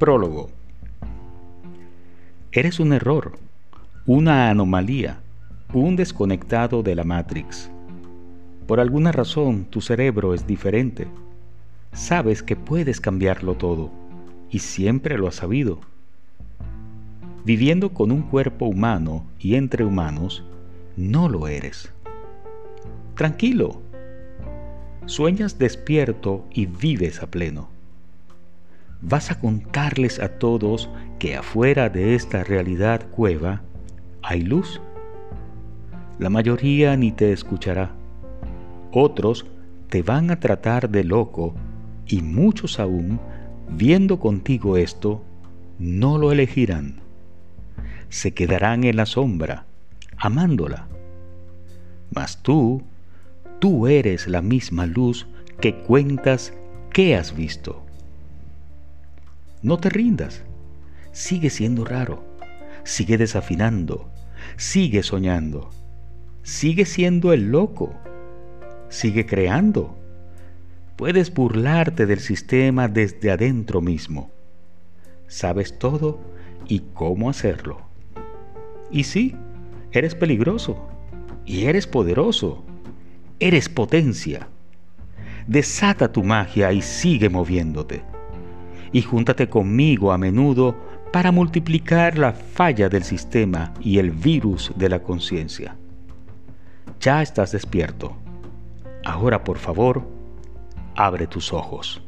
Prólogo. Eres un error, una anomalía, un desconectado de la Matrix. Por alguna razón tu cerebro es diferente. Sabes que puedes cambiarlo todo y siempre lo has sabido. Viviendo con un cuerpo humano y entre humanos, no lo eres. Tranquilo. Sueñas despierto y vives a pleno. Vas a contarles a todos que afuera de esta realidad cueva hay luz. La mayoría ni te escuchará. Otros te van a tratar de loco y muchos aún, viendo contigo esto, no lo elegirán. Se quedarán en la sombra, amándola. Mas tú, tú eres la misma luz que cuentas que has visto. No te rindas. Sigue siendo raro. Sigue desafinando. Sigue soñando. Sigue siendo el loco. Sigue creando. Puedes burlarte del sistema desde adentro mismo. Sabes todo y cómo hacerlo. Y sí, eres peligroso. Y eres poderoso. Eres potencia. Desata tu magia y sigue moviéndote y júntate conmigo a menudo para multiplicar la falla del sistema y el virus de la conciencia. Ya estás despierto. Ahora, por favor, abre tus ojos.